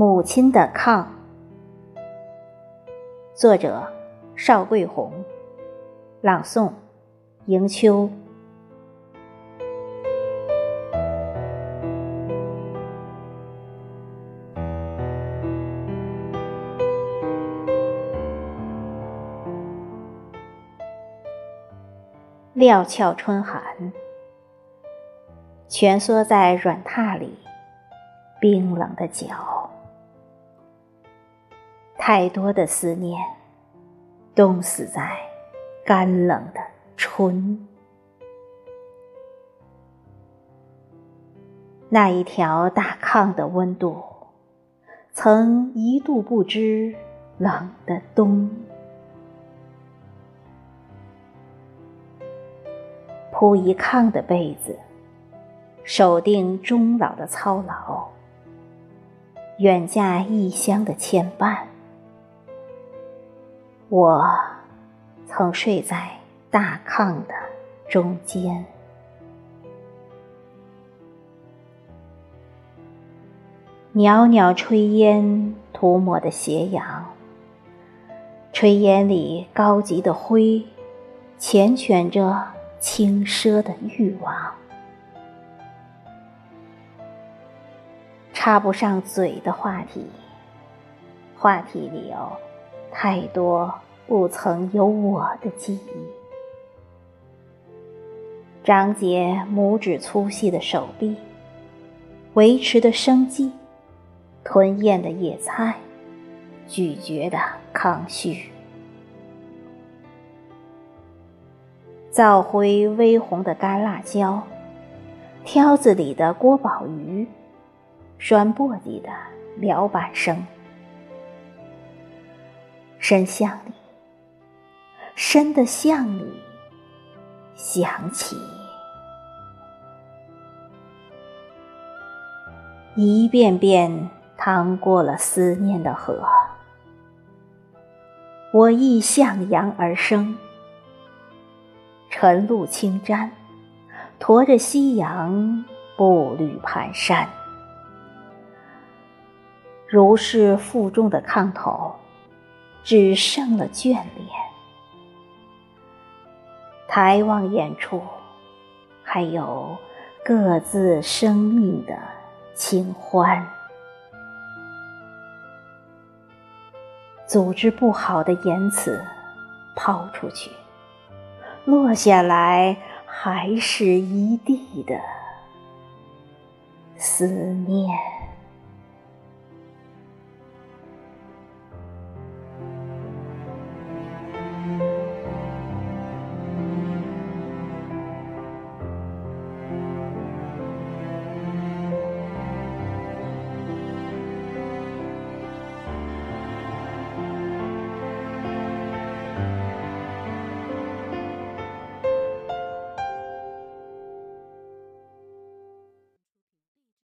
母亲的炕，作者：邵桂红，朗诵：迎秋。料峭春寒，蜷缩在软榻里，冰冷的脚，太多的思念，冻死在干冷的春。那一条大炕的温度，曾一度不知冷的冬。铺一炕的被子，守定终老的操劳，远嫁异乡的牵绊。我曾睡在大炕的中间，袅袅炊烟涂抹的斜阳，炊烟里高级的灰，缱绻着。轻奢的欲望，插不上嘴的话题，话题里有太多不曾有我的记忆。张结拇指粗细的手臂，维持的生机，吞咽的野菜，咀嚼的康旭。灶灰微红的干辣椒，挑子里的锅宝鱼，栓簸箕的燎板生，深巷里，深的巷里，响起一遍遍趟过了思念的河，我亦向阳而生。晨露轻沾，驮着夕阳步履蹒跚。如是负重的炕头，只剩了眷恋。抬望眼处，还有各自生命的清欢。组织不好的言辞，抛出去。落下来，还是一地的思念。